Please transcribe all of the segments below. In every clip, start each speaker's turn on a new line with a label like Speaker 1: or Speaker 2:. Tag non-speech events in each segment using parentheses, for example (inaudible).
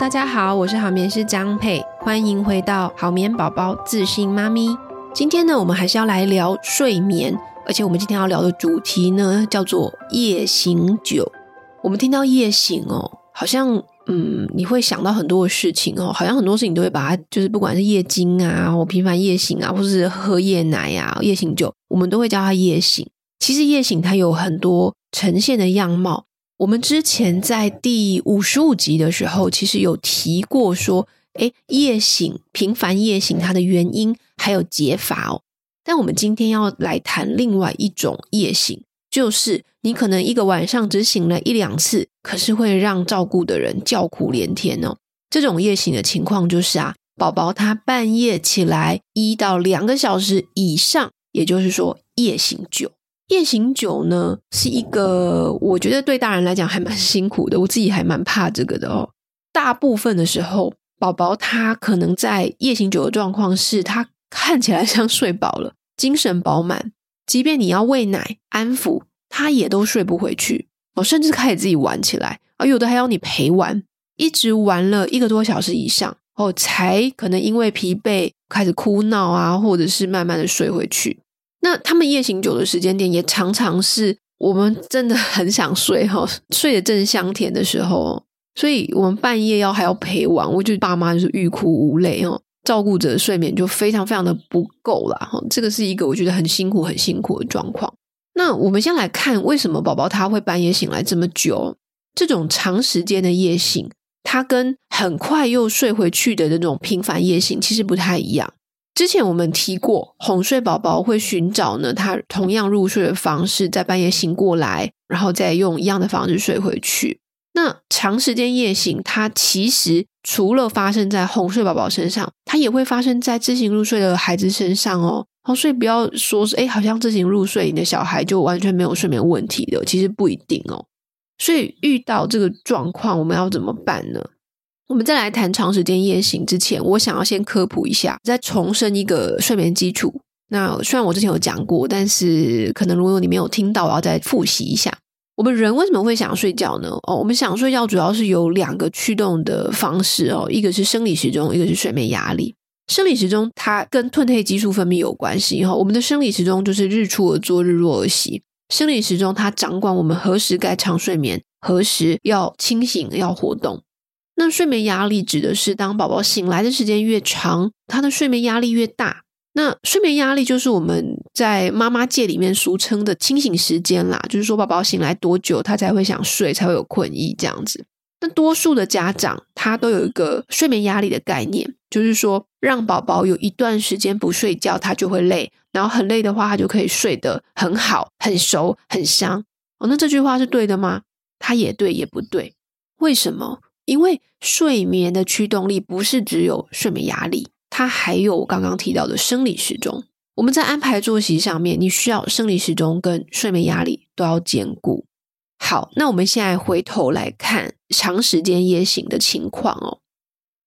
Speaker 1: 大家好，我是好眠师张佩，欢迎回到好眠宝宝自信妈咪。今天呢，我们还是要来聊睡眠，而且我们今天要聊的主题呢，叫做夜醒酒。我们听到夜醒哦，好像嗯，你会想到很多的事情哦，好像很多事情都会把它，就是不管是夜惊啊，或频繁夜醒啊，或是喝夜奶啊、夜醒酒，我们都会叫它夜醒。其实夜醒它有很多呈现的样貌。我们之前在第五十五集的时候，其实有提过说，诶，夜醒，频繁夜醒它的原因还有解法哦。但我们今天要来谈另外一种夜醒，就是你可能一个晚上只醒了一两次，可是会让照顾的人叫苦连天哦。这种夜醒的情况就是啊，宝宝他半夜起来一到两个小时以上，也就是说夜醒酒。夜醒酒呢，是一个我觉得对大人来讲还蛮辛苦的，我自己还蛮怕这个的哦。大部分的时候，宝宝他可能在夜醒酒的状况是，他看起来 (laughs) 像睡饱了，精神饱满，即便你要喂奶安抚，他也都睡不回去哦，甚至开始自己玩起来，而有的还要你陪玩，一直玩了一个多小时以上哦，才可能因为疲惫开始哭闹啊，或者是慢慢的睡回去。那他们夜醒酒的时间点也常常是我们真的很想睡哈，睡得正香甜的时候，所以我们半夜要还要陪玩，我觉得爸妈就是欲哭无泪哈，照顾者的睡眠就非常非常的不够啦哈，这个是一个我觉得很辛苦很辛苦的状况。那我们先来看为什么宝宝他会半夜醒来这么久，这种长时间的夜醒，它跟很快又睡回去的那种频繁夜醒其实不太一样。之前我们提过，哄睡宝宝会寻找呢，他同样入睡的方式，在半夜醒过来，然后再用一样的方式睡回去。那长时间夜醒，它其实除了发生在哄睡宝宝身上，它也会发生在自行入睡的孩子身上哦。好，所以不要说是，哎，好像自行入睡，你的小孩就完全没有睡眠问题的，其实不一定哦。所以遇到这个状况，我们要怎么办呢？我们再来谈长时间夜醒之前，我想要先科普一下，再重申一个睡眠基础。那虽然我之前有讲过，但是可能如果你没有听到，我要再复习一下。我们人为什么会想睡觉呢？哦，我们想睡觉主要是有两个驱动的方式哦，一个是生理时钟，一个是睡眠压力。生理时钟它跟褪黑激素分泌有关系哈。我们的生理时钟就是日出而作，日落而息。生理时钟它掌管我们何时该长睡眠，何时要清醒，要活动。那睡眠压力指的是，当宝宝醒来的时间越长，他的睡眠压力越大。那睡眠压力就是我们在妈妈界里面俗称的清醒时间啦，就是说宝宝醒来多久，他才会想睡，才会有困意这样子。那多数的家长他都有一个睡眠压力的概念，就是说让宝宝有一段时间不睡觉，他就会累，然后很累的话，他就可以睡得很好、很熟、很香。哦，那这句话是对的吗？他也对，也不对。为什么？因为睡眠的驱动力不是只有睡眠压力，它还有刚刚提到的生理时钟。我们在安排作息上面，你需要生理时钟跟睡眠压力都要兼顾。好，那我们现在回头来看长时间夜醒的情况哦。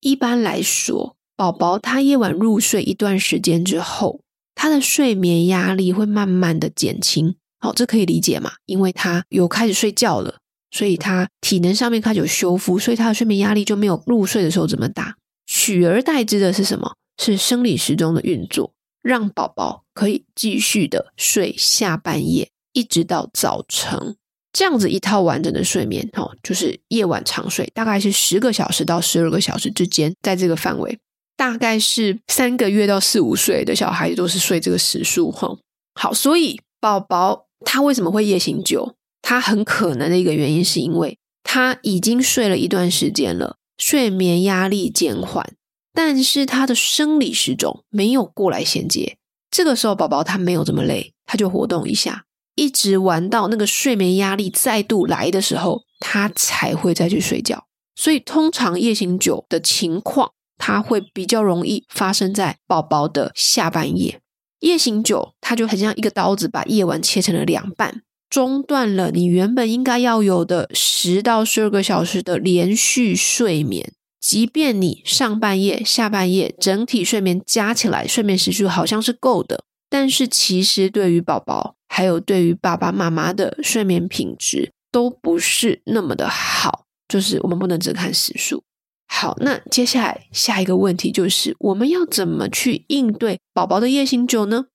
Speaker 1: 一般来说，宝宝他夜晚入睡一段时间之后，他的睡眠压力会慢慢的减轻。好，这可以理解嘛？因为他有开始睡觉了。所以他体能上面开始有修复，所以他的睡眠压力就没有入睡的时候这么大。取而代之的是什么？是生理时钟的运作，让宝宝可以继续的睡下半夜，一直到早晨。这样子一套完整的睡眠，哦，就是夜晚长睡，大概是十个小时到十二个小时之间，在这个范围，大概是三个月到四五岁的小孩子都是睡这个时数，哈。好，所以宝宝他为什么会夜醒酒？他很可能的一个原因，是因为他已经睡了一段时间了，睡眠压力减缓，但是他的生理时钟没有过来衔接。这个时候，宝宝他没有这么累，他就活动一下，一直玩到那个睡眠压力再度来的时候，他才会再去睡觉。所以，通常夜醒酒的情况，它会比较容易发生在宝宝的下半夜。夜醒酒，它就很像一个刀子，把夜晚切成了两半。中断了你原本应该要有的十到十二个小时的连续睡眠，即便你上半夜、下半夜整体睡眠加起来睡眠时数好像是够的，但是其实对于宝宝还有对于爸爸妈妈的睡眠品质都不是那么的好，就是我们不能只看时数。好，那接下来下一个问题就是，我们要怎么去应对宝宝的夜醒酒呢？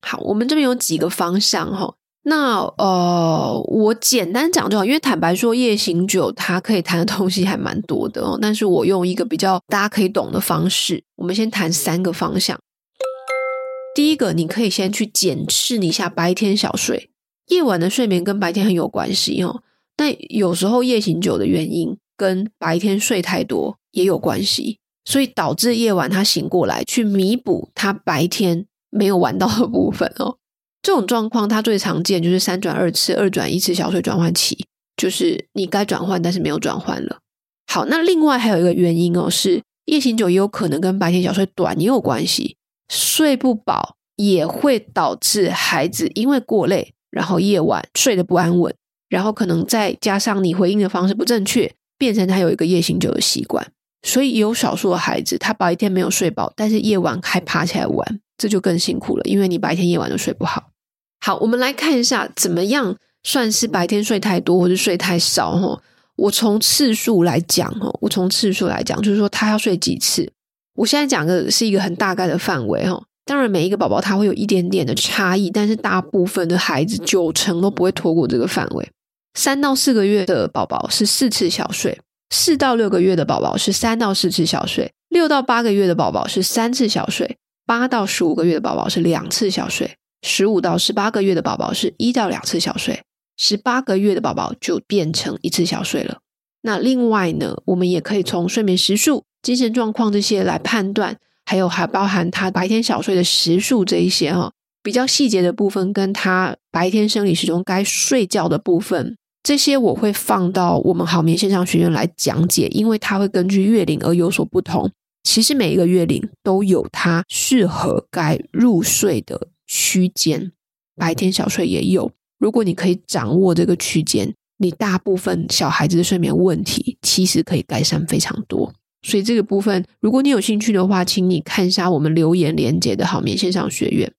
Speaker 1: 好，我们这边有几个方向哈。那呃，我简单讲就好，因为坦白说，夜行酒它可以谈的东西还蛮多的哦。但是我用一个比较大家可以懂的方式，我们先谈三个方向。第一个，你可以先去检视一下白天小睡，夜晚的睡眠跟白天很有关系哦。但有时候夜醒酒的原因跟白天睡太多也有关系，所以导致夜晚他醒过来去弥补他白天没有玩到的部分哦。这种状况它最常见就是三转二次、二转一次小睡转换期，就是你该转换但是没有转换了。好，那另外还有一个原因哦，是夜醒酒也有可能跟白天小睡短也有关系。睡不饱也会导致孩子因为过累，然后夜晚睡得不安稳，然后可能再加上你回应的方式不正确，变成他有一个夜醒酒的习惯。所以有少数的孩子，他白天没有睡饱，但是夜晚还爬起来玩，这就更辛苦了，因为你白天夜晚都睡不好。好，我们来看一下怎么样算是白天睡太多或者睡太少哈。我从次数来讲哈，我从次数来讲，就是说他要睡几次。我现在讲的是一个很大概的范围哈，当然每一个宝宝他会有一点点的差异，但是大部分的孩子九成都不会脱过这个范围。三到四个月的宝宝是四次小睡，四到六个月的宝宝是三到四次小睡，六到八个月的宝宝是三次小睡，八到十五个月的宝宝是两次小睡，十五到十八个月的宝宝是一到两次小睡，十八个月的宝宝就变成一次小睡了。那另外呢，我们也可以从睡眠时数。精神状况这些来判断，还有还包含他白天小睡的时数这一些哈，比较细节的部分，跟他白天生理时钟该睡觉的部分，这些我会放到我们好眠线上学院来讲解，因为它会根据月龄而有所不同。其实每一个月龄都有它适合该入睡的区间，白天小睡也有。如果你可以掌握这个区间，你大部分小孩子的睡眠问题其实可以改善非常多。所以这个部分，如果你有兴趣的话，请你看一下我们留言连接的好眠线上学院。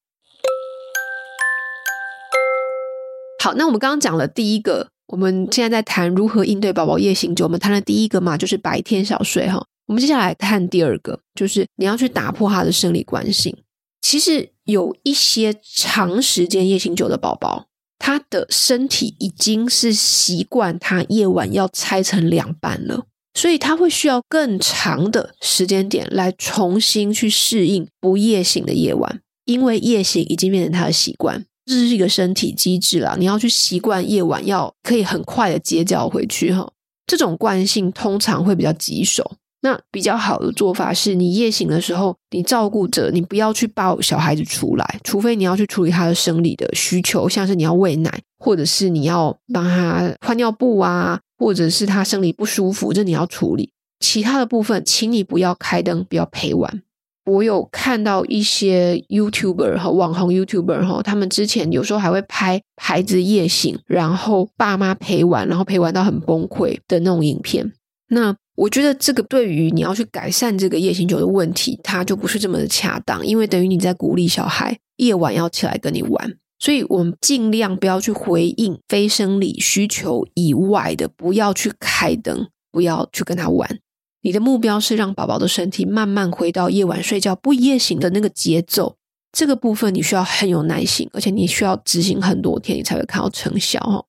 Speaker 1: 好，那我们刚刚讲了第一个，我们现在在谈如何应对宝宝夜醒酒。我们谈了第一个嘛，就是白天小睡哈。我们接下来看第二个，就是你要去打破他的生理惯性。其实有一些长时间夜醒酒的宝宝，他的身体已经是习惯他夜晚要拆成两半了。所以他会需要更长的时间点来重新去适应不夜醒的夜晚，因为夜醒已经变成他的习惯，这是一个身体机制啦。你要去习惯夜晚要可以很快的接觉回去哈，这种惯性通常会比较棘手。那比较好的做法是你夜醒的时候，你照顾着，你不要去抱小孩子出来，除非你要去处理他的生理的需求，像是你要喂奶，或者是你要帮他换尿布啊。或者是他生理不舒服，这你要处理。其他的部分，请你不要开灯，不要陪玩。我有看到一些 YouTuber 和网红 YouTuber 哈，他们之前有时候还会拍孩子夜醒，然后爸妈陪玩，然后陪玩到很崩溃的那种影片。那我觉得这个对于你要去改善这个夜醒酒的问题，它就不是这么的恰当，因为等于你在鼓励小孩夜晚要起来跟你玩。所以我们尽量不要去回应非生理需求以外的，不要去开灯，不要去跟他玩。你的目标是让宝宝的身体慢慢回到夜晚睡觉不夜醒的那个节奏。这个部分你需要很有耐心，而且你需要执行很多天，你才会看到成效哈。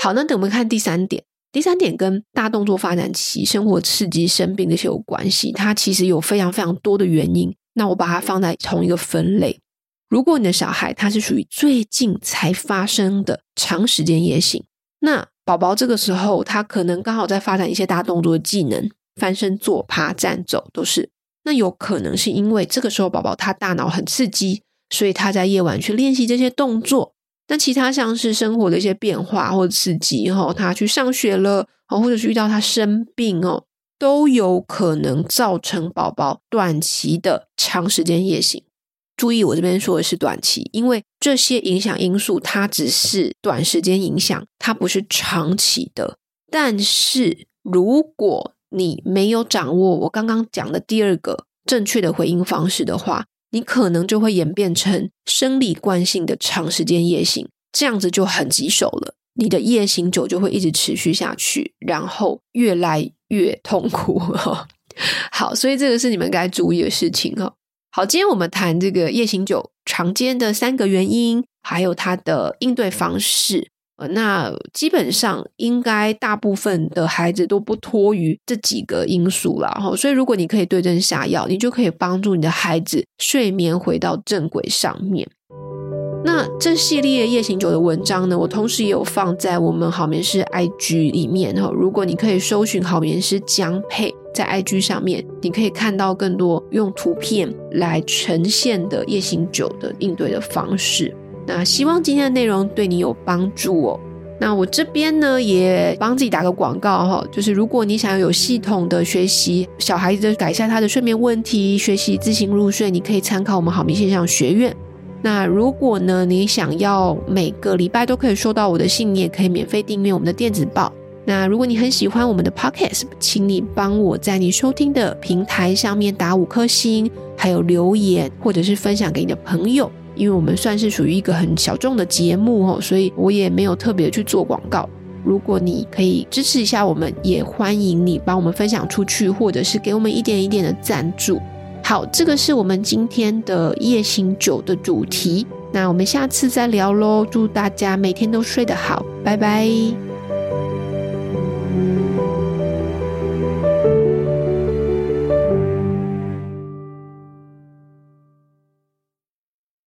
Speaker 1: 好，那等我们看第三点，第三点跟大动作发展期、生活刺激、生病这些有关系。它其实有非常非常多的原因。那我把它放在同一个分类。如果你的小孩他是属于最近才发生的长时间夜醒，那宝宝这个时候他可能刚好在发展一些大动作的技能，翻身、坐、爬、站、走都是。那有可能是因为这个时候宝宝他大脑很刺激，所以他在夜晚去练习这些动作。那其他像是生活的一些变化或者刺激，哈，他去上学了，哦或者是遇到他生病哦，都有可能造成宝宝短期的长时间夜醒。注意，我这边说的是短期，因为这些影响因素它只是短时间影响，它不是长期的。但是如果你没有掌握我刚刚讲的第二个正确的回应方式的话，你可能就会演变成生理惯性的长时间夜醒，这样子就很棘手了。你的夜醒酒就会一直持续下去，然后越来越痛苦哈。(laughs) 好，所以这个是你们该注意的事情哈。好，今天我们谈这个夜醒酒常见的三个原因，还有它的应对方式。呃，那基本上应该大部分的孩子都不脱于这几个因素了哈，所以如果你可以对症下药，你就可以帮助你的孩子睡眠回到正轨上面。那这系列夜行酒的文章呢，我同时也有放在我们好眠师 IG 里面哈，如果你可以搜寻好眠师江佩在 IG 上面，你可以看到更多用图片来呈现的夜行酒的应对的方式。那希望今天的内容对你有帮助哦。那我这边呢也帮自己打个广告哈，就是如果你想要有系统的学习小孩子改善他的睡眠问题，学习自行入睡，你可以参考我们好眠线上学院。那如果呢你想要每个礼拜都可以收到我的信，你也可以免费订阅我们的电子报。那如果你很喜欢我们的 Podcast，请你帮我在你收听的平台上面打五颗星，还有留言或者是分享给你的朋友。因为我们算是属于一个很小众的节目哦，所以我也没有特别去做广告。如果你可以支持一下我们，也欢迎你帮我们分享出去，或者是给我们一点一点的赞助。好，这个是我们今天的夜行酒的主题。那我们下次再聊喽。祝大家每天都睡得好，拜拜。